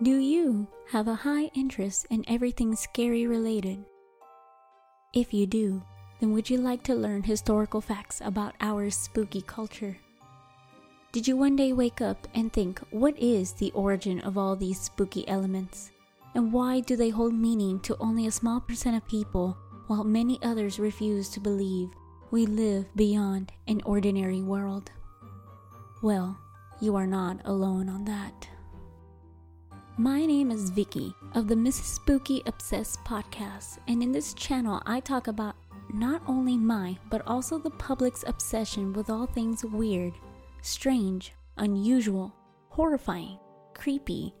Do you have a high interest in everything scary related? If you do, then would you like to learn historical facts about our spooky culture? Did you one day wake up and think, what is the origin of all these spooky elements? And why do they hold meaning to only a small percent of people while many others refuse to believe we live beyond an ordinary world? Well, you are not alone on that. My name is Vicky of the Mrs. Spooky Obsessed podcast, and in this channel, I talk about not only my, but also the public's obsession with all things weird, strange, unusual, horrifying, creepy,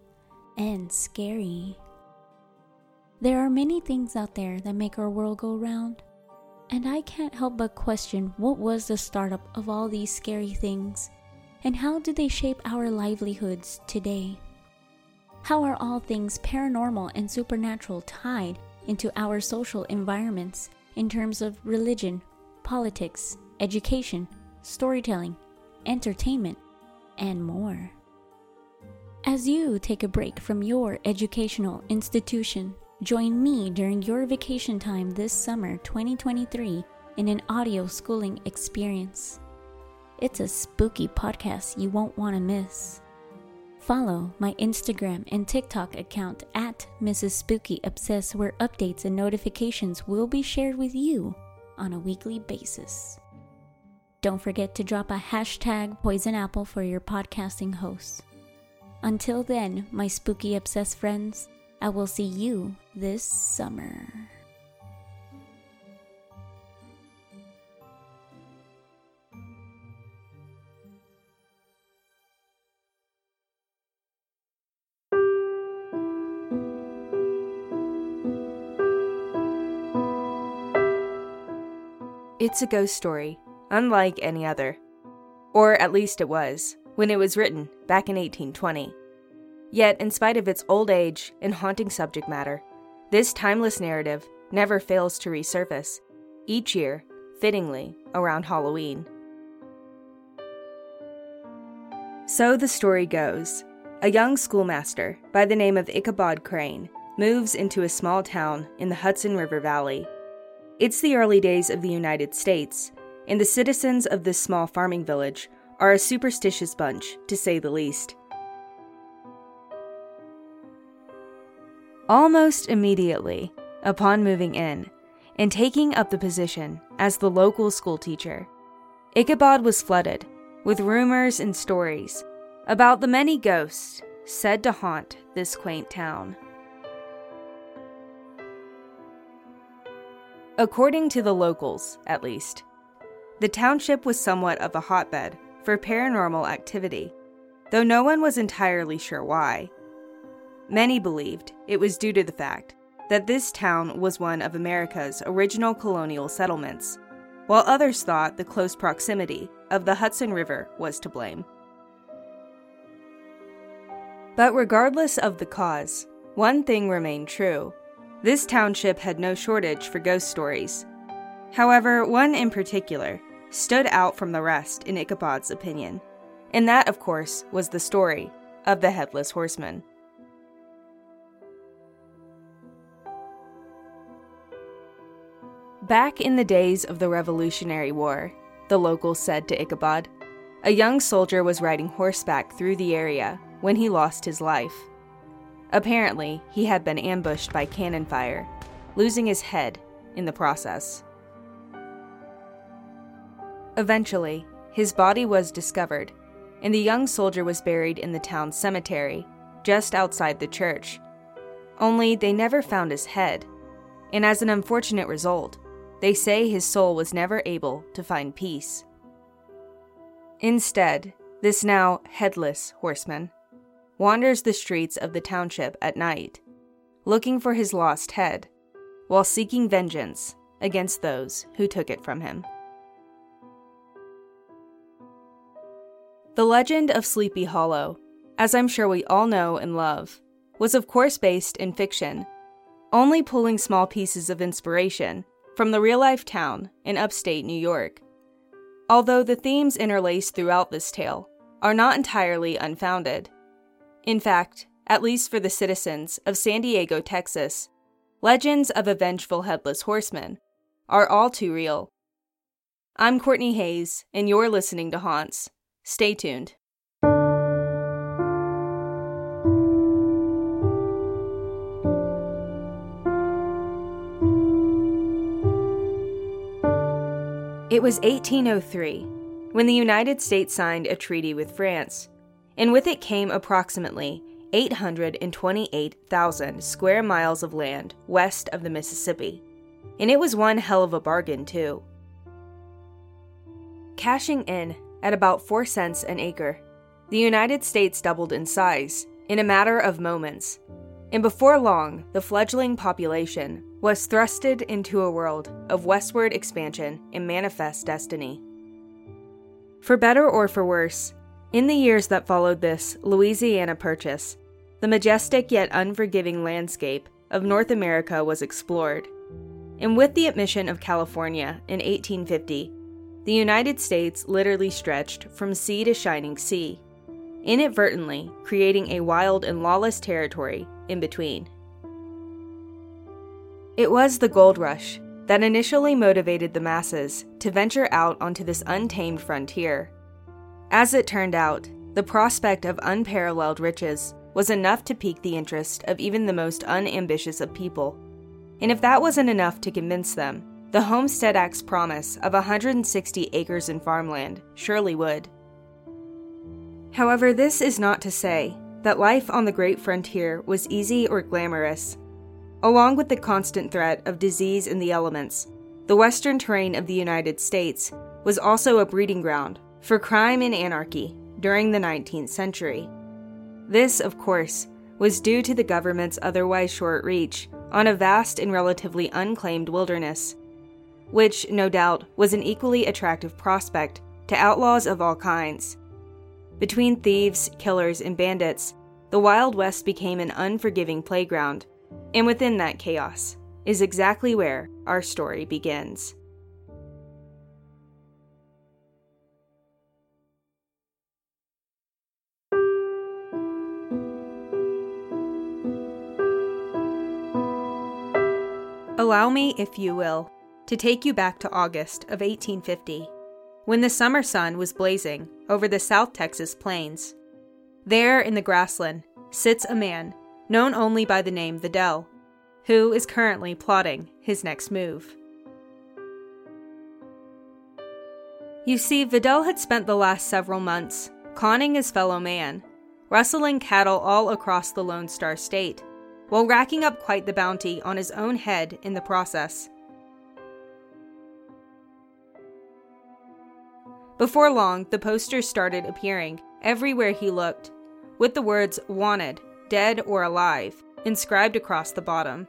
and scary. There are many things out there that make our world go round, and I can't help but question what was the startup of all these scary things, and how do they shape our livelihoods today? How are all things paranormal and supernatural tied into our social environments in terms of religion, politics, education, storytelling, entertainment, and more? As you take a break from your educational institution, join me during your vacation time this summer 2023 in an audio schooling experience. It's a spooky podcast you won't want to miss. Follow my Instagram and TikTok account at Mrs. Spooky Obsess, where updates and notifications will be shared with you on a weekly basis. Don't forget to drop a hashtag Poison Apple for your podcasting hosts. Until then, my spooky obsessed friends, I will see you this summer. It's a ghost story, unlike any other. Or at least it was, when it was written back in 1820. Yet, in spite of its old age and haunting subject matter, this timeless narrative never fails to resurface, each year, fittingly, around Halloween. So the story goes a young schoolmaster by the name of Ichabod Crane moves into a small town in the Hudson River Valley it's the early days of the United States, and the citizens of this small farming village are a superstitious bunch, to say the least. Almost immediately, upon moving in and taking up the position as the local schoolteacher, Ichabod was flooded with rumors and stories about the many ghosts said to haunt this quaint town. According to the locals, at least, the township was somewhat of a hotbed for paranormal activity, though no one was entirely sure why. Many believed it was due to the fact that this town was one of America's original colonial settlements, while others thought the close proximity of the Hudson River was to blame. But regardless of the cause, one thing remained true this township had no shortage for ghost stories. However, one in particular stood out from the rest in Ichabod's opinion, and that, of course, was the story of the Headless Horseman. Back in the days of the Revolutionary War, the locals said to Ichabod, a young soldier was riding horseback through the area when he lost his life. Apparently, he had been ambushed by cannon fire, losing his head in the process. Eventually, his body was discovered, and the young soldier was buried in the town cemetery, just outside the church. Only they never found his head, and as an unfortunate result, they say his soul was never able to find peace. Instead, this now headless horseman wanders the streets of the township at night, looking for his lost head, while seeking vengeance against those who took it from him. The legend of Sleepy Hollow, as I'm sure we all know and love, was of course based in fiction, only pulling small pieces of inspiration from the real life town in upstate New York. Although the themes interlaced throughout this tale are not entirely unfounded. In fact, at least for the citizens of San Diego, Texas, legends of a vengeful headless horseman are all too real. I'm Courtney Hayes, and you're listening to Haunts. Stay tuned. It was 1803 when the United States signed a treaty with France, and with it came approximately 828,000 square miles of land west of the Mississippi. And it was one hell of a bargain, too. Cashing in at about 4 cents an acre, the United States doubled in size in a matter of moments. And before long, the fledgling population was thrusted into a world of westward expansion and manifest destiny. For better or for worse, in the years that followed this Louisiana Purchase, the majestic yet unforgiving landscape of North America was explored. And with the admission of California in 1850, the United States literally stretched from sea to shining sea, inadvertently creating a wild and lawless territory in between. It was the gold rush that initially motivated the masses to venture out onto this untamed frontier as it turned out, the prospect of unparalleled riches was enough to pique the interest of even the most unambitious of people. And if that wasn't enough to convince them, the Homestead Act's promise of 160 acres in farmland surely would. However, this is not to say that life on the great frontier was easy or glamorous. Along with the constant threat of disease in the elements, the western terrain of the United States was also a breeding ground for crime and anarchy during the 19th century. This, of course, was due to the government's otherwise short reach on a vast and relatively unclaimed wilderness, which, no doubt, was an equally attractive prospect to outlaws of all kinds. Between thieves, killers, and bandits, the Wild West became an unforgiving playground, and within that chaos is exactly where our story begins. Allow me, if you will, to take you back to August of 1850, when the summer sun was blazing over the South Texas plains. There in the grassland sits a man known only by the name Vidal, who is currently plotting his next move. You see, Vidal had spent the last several months conning his fellow man, rustling cattle all across the Lone Star State while racking up quite the bounty on his own head in the process. Before long, the posters started appearing everywhere he looked, with the words Wanted, Dead or Alive inscribed across the bottom.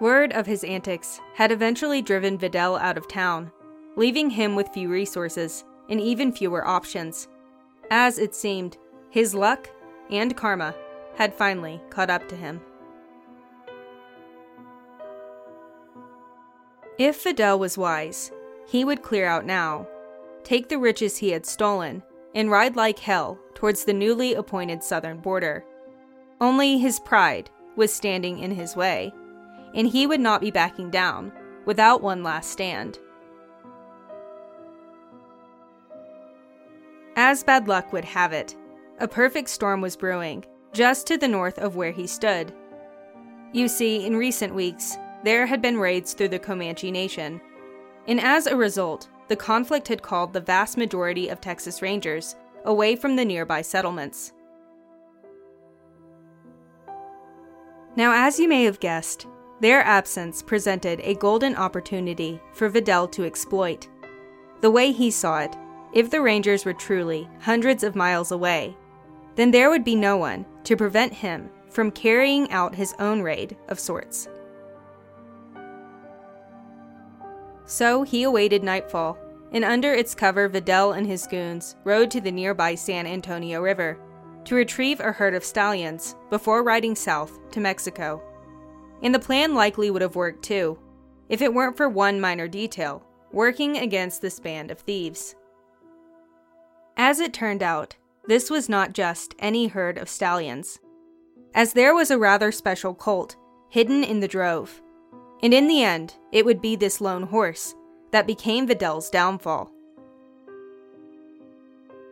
Word of his antics had eventually driven Vidal out of town, leaving him with few resources and even fewer options. As it seemed, his luck and karma had finally caught up to him. If Vidal was wise, he would clear out now, take the riches he had stolen, and ride like hell towards the newly appointed southern border. Only his pride was standing in his way, and he would not be backing down without one last stand. As bad luck would have it, a perfect storm was brewing just to the north of where he stood. You see, in recent weeks, there had been raids through the Comanche Nation, and as a result, the conflict had called the vast majority of Texas Rangers away from the nearby settlements. Now, as you may have guessed, their absence presented a golden opportunity for Vidal to exploit. The way he saw it, if the Rangers were truly hundreds of miles away, then there would be no one to prevent him from carrying out his own raid of sorts. So he awaited nightfall, and under its cover, Vidal and his goons rode to the nearby San Antonio River to retrieve a herd of stallions before riding south to Mexico. And the plan likely would have worked too, if it weren't for one minor detail working against this band of thieves. As it turned out, this was not just any herd of stallions. as there was a rather special colt hidden in the drove. And in the end, it would be this lone horse that became Vidal's downfall.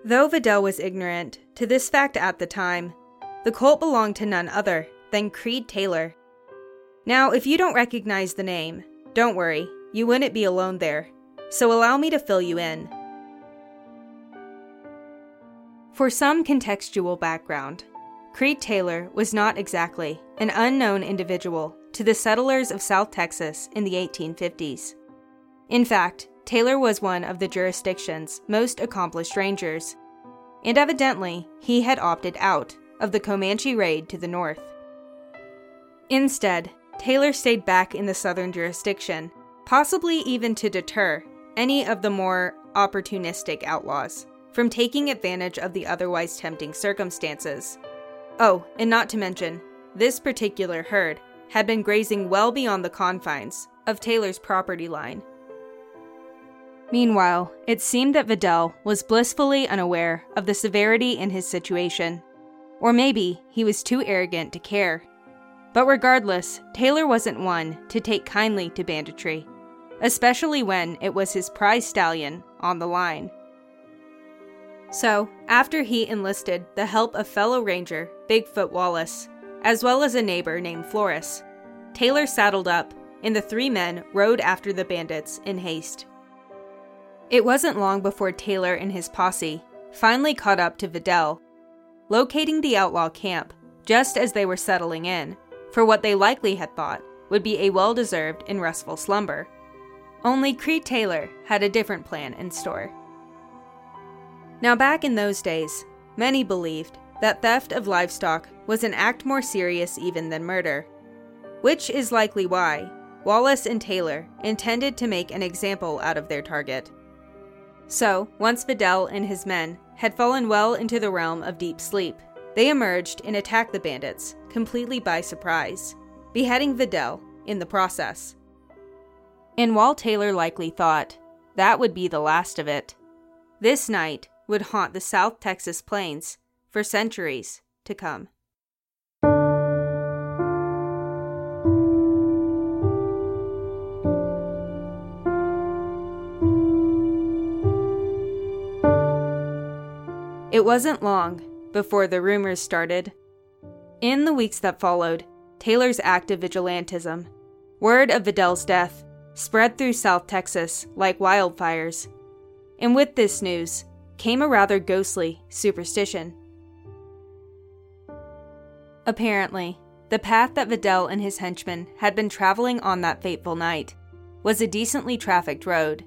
Though Vidal was ignorant to this fact at the time, the colt belonged to none other than Creed Taylor. Now, if you don't recognize the name, don't worry, you wouldn't be alone there, so allow me to fill you in. For some contextual background, Creed Taylor was not exactly an unknown individual to the settlers of South Texas in the 1850s. In fact, Taylor was one of the jurisdiction's most accomplished rangers, and evidently he had opted out of the Comanche raid to the north. Instead, Taylor stayed back in the southern jurisdiction, possibly even to deter any of the more opportunistic outlaws from taking advantage of the otherwise tempting circumstances. Oh, and not to mention, this particular herd had been grazing well beyond the confines of Taylor's property line. Meanwhile, it seemed that Vidal was blissfully unaware of the severity in his situation. Or maybe he was too arrogant to care. But regardless, Taylor wasn't one to take kindly to banditry, especially when it was his prize stallion on the line. So, after he enlisted the help of fellow ranger Bigfoot Wallace, as well as a neighbor named Flores, Taylor saddled up, and the three men rode after the bandits in haste. It wasn't long before Taylor and his posse finally caught up to Vidal, locating the outlaw camp just as they were settling in for what they likely had thought would be a well deserved and restful slumber. Only Creed Taylor had a different plan in store. Now, back in those days, many believed that theft of livestock was an act more serious even than murder, which is likely why Wallace and Taylor intended to make an example out of their target. So, once Vidal and his men had fallen well into the realm of deep sleep, they emerged and attacked the bandits, completely by surprise, beheading Vidal in the process. And while Taylor likely thought that would be the last of it, this night would haunt the South Texas plains for centuries to come. It wasn't long before the rumors started. In the weeks that followed, Taylor's active vigilantism, word of Vidal's death, spread through South Texas like wildfires. And with this news, came a rather ghostly superstition. Apparently, the path that Vidal and his henchmen had been traveling on that fateful night was a decently trafficked road.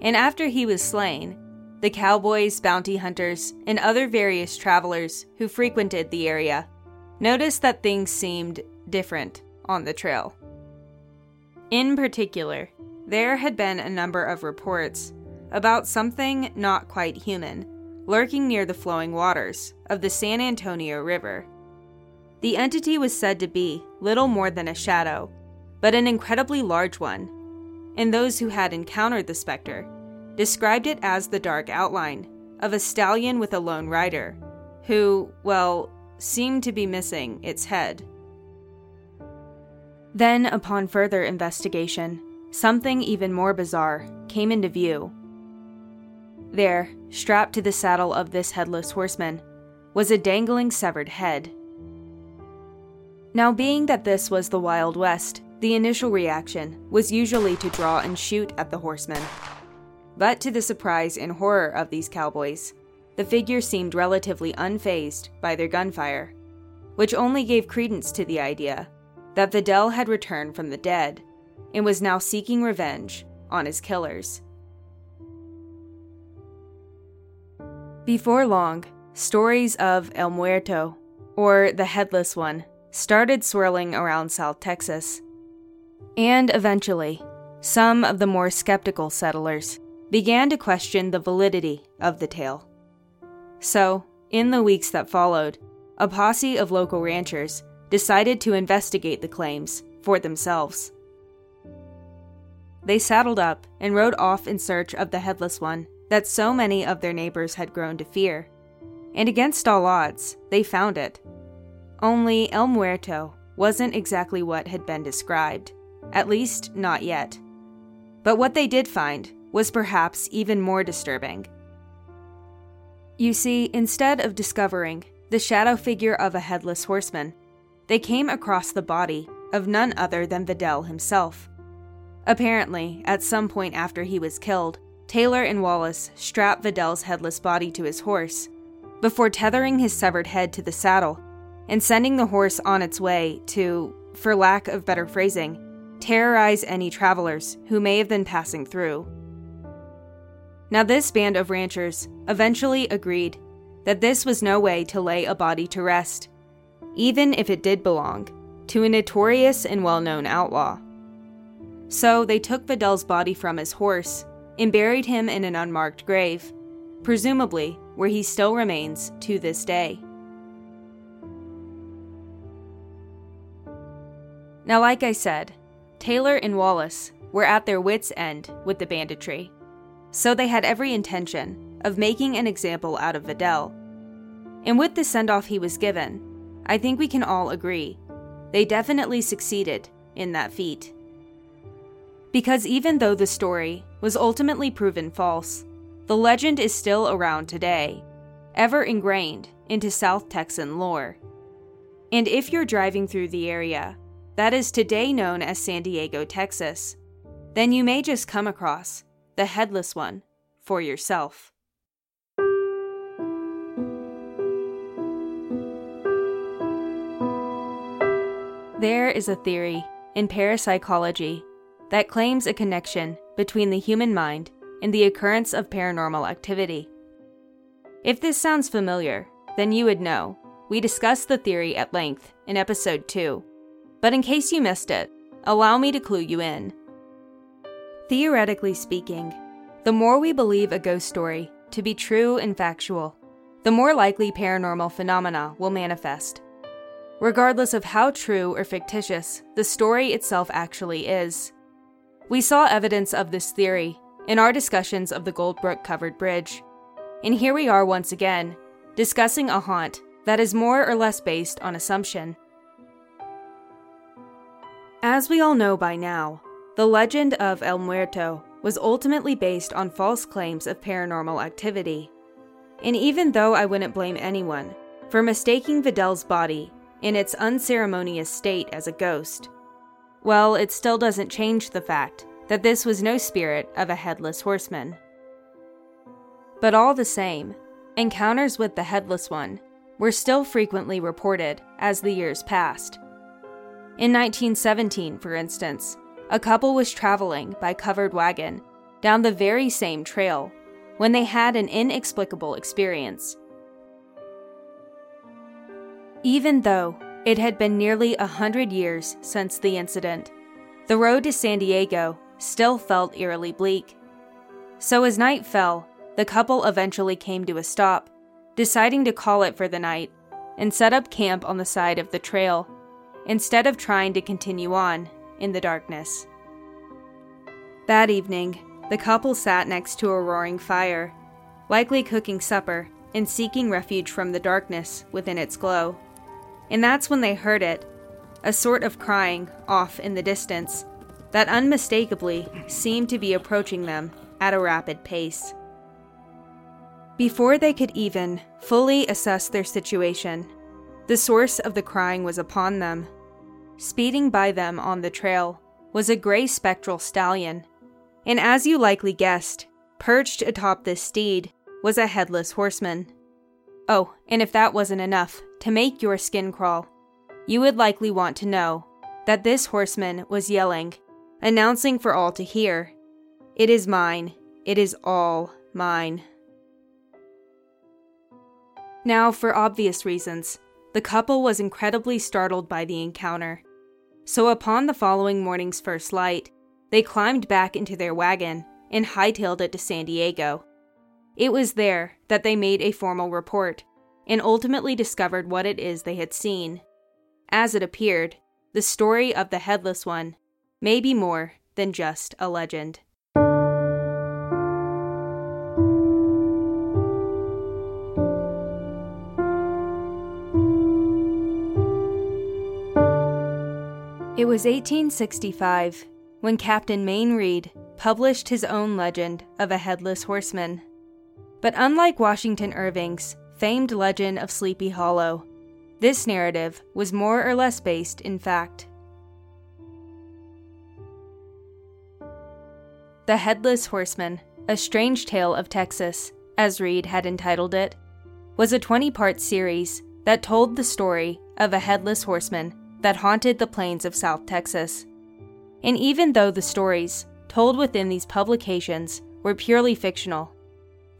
And after he was slain, the cowboys, bounty hunters, and other various travelers who frequented the area noticed that things seemed different on the trail. In particular, there had been a number of reports about something not quite human lurking near the flowing waters of the San Antonio River. The entity was said to be little more than a shadow, but an incredibly large one, and those who had encountered the specter described it as the dark outline of a stallion with a lone rider, who, well, seemed to be missing its head. Then, upon further investigation, something even more bizarre came into view there, strapped to the saddle of this headless horseman, was a dangling severed head. Now, being that this was the Wild West, the initial reaction was usually to draw and shoot at the horseman. But to the surprise and horror of these cowboys, the figure seemed relatively unfazed by their gunfire, which only gave credence to the idea that Vidal had returned from the dead and was now seeking revenge on his killers. Before long, stories of El Muerto, or the Headless One, started swirling around South Texas. And eventually, some of the more skeptical settlers began to question the validity of the tale. So, in the weeks that followed, a posse of local ranchers decided to investigate the claims for themselves. They saddled up and rode off in search of the Headless One that so many of their neighbors had grown to fear. And against all odds, they found it. Only El Muerto wasn't exactly what had been described, at least not yet. But what they did find was perhaps even more disturbing. You see, instead of discovering the shadow figure of a headless horseman, they came across the body of none other than Vidal himself. Apparently, at some point after he was killed, Taylor and Wallace strapped Vidal's headless body to his horse before tethering his severed head to the saddle and sending the horse on its way to, for lack of better phrasing, terrorize any travelers who may have been passing through. Now, this band of ranchers eventually agreed that this was no way to lay a body to rest, even if it did belong to a notorious and well known outlaw. So they took Vidal's body from his horse and buried him in an unmarked grave, presumably where he still remains to this day. Now, like I said, Taylor and Wallace were at their wits' end with the banditry, so they had every intention of making an example out of Vidal. And with the send off he was given, I think we can all agree they definitely succeeded in that feat. Because even though the story was ultimately proven false, the legend is still around today, ever ingrained into South Texan lore. And if you're driving through the area, that is today known as San Diego, Texas, then you may just come across the headless one for yourself. There is a theory in parapsychology that claims a connection between the human mind and the occurrence of paranormal activity. If this sounds familiar, then you would know. We discussed the theory at length in episode 2. But in case you missed it, allow me to clue you in. Theoretically speaking, the more we believe a ghost story to be true and factual, the more likely paranormal phenomena will manifest regardless of how true or fictitious the story itself actually is. We saw evidence of this theory in our discussions of the Goldbrook covered bridge. And here we are once again, discussing a haunt that is more or less based on assumption. As we all know by now, the legend of El Muerto was ultimately based on false claims of paranormal activity. And even though I wouldn't blame anyone for mistaking Vidal's body in its unceremonious state as a ghost. Well, it still doesn't change the fact that this was no spirit of a headless horseman. But all the same, encounters with the headless one were still frequently reported as the years passed. In 1917, for instance, a couple was traveling by covered wagon down the very same trail when they had an inexplicable experience even though it had been nearly a hundred years since the incident, the road to San Diego still felt eerily bleak. So as night fell, the couple eventually came to a stop, deciding to call it for the night and set up camp on the side of the trail, instead of trying to continue on in the darkness. That evening, the couple sat next to a roaring fire, likely cooking supper and seeking refuge from the darkness within its glow. And that's when they heard it a sort of crying off in the distance that unmistakably seemed to be approaching them at a rapid pace. Before they could even fully assess their situation, the source of the crying was upon them. Speeding by them on the trail was a gray spectral stallion, and as you likely guessed, perched atop this steed was a headless horseman. Oh, and if that wasn't enough to make your skin crawl, you would likely want to know that this horseman was yelling, announcing for all to hear, It is mine, it is all mine. Now, for obvious reasons, the couple was incredibly startled by the encounter. So, upon the following morning's first light, they climbed back into their wagon and hightailed it to San Diego. It was there that they made a formal report and ultimately discovered what it is they had seen. As it appeared, the story of the Headless One may be more than just a legend. It was 1865 when Captain Mayne Reid published his own legend of a headless horseman. But unlike Washington Irving's famed legend of Sleepy Hollow, this narrative was more or less based in fact. The Headless Horseman, A Strange Tale of Texas, as Reid had entitled it, was a 20 part series that told the story of a headless horseman that haunted the plains of South Texas. And even though the stories told within these publications were purely fictional,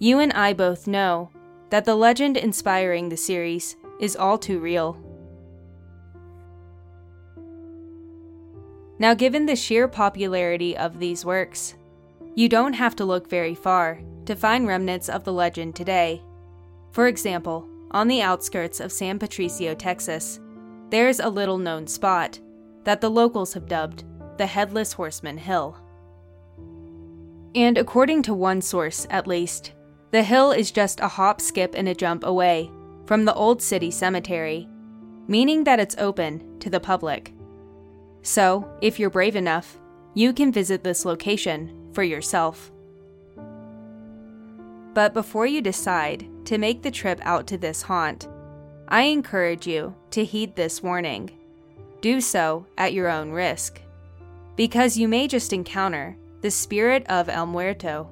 you and I both know that the legend inspiring the series is all too real. Now, given the sheer popularity of these works, you don't have to look very far to find remnants of the legend today. For example, on the outskirts of San Patricio, Texas, there's a little known spot that the locals have dubbed the Headless Horseman Hill. And according to one source, at least, the hill is just a hop, skip, and a jump away from the old city cemetery, meaning that it's open to the public. So, if you're brave enough, you can visit this location for yourself. But before you decide to make the trip out to this haunt, I encourage you to heed this warning. Do so at your own risk, because you may just encounter the spirit of El Muerto.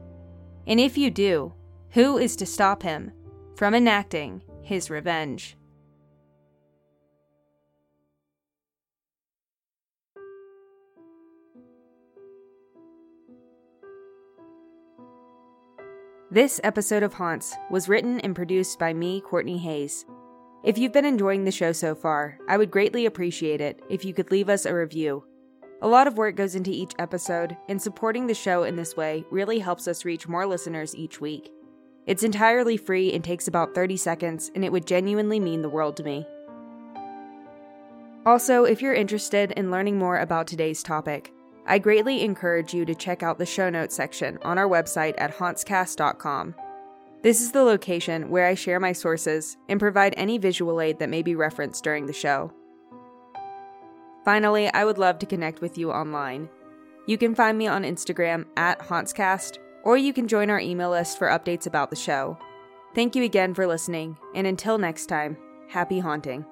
And if you do, who is to stop him from enacting his revenge? This episode of Haunts was written and produced by me, Courtney Hayes. If you've been enjoying the show so far, I would greatly appreciate it if you could leave us a review. A lot of work goes into each episode, and supporting the show in this way really helps us reach more listeners each week. It's entirely free and takes about 30 seconds, and it would genuinely mean the world to me. Also, if you're interested in learning more about today's topic, I greatly encourage you to check out the show notes section on our website at hauntscast.com. This is the location where I share my sources and provide any visual aid that may be referenced during the show. Finally, I would love to connect with you online. You can find me on Instagram at hauntscast, or you can join our email list for updates about the show. Thank you again for listening, and until next time, happy haunting.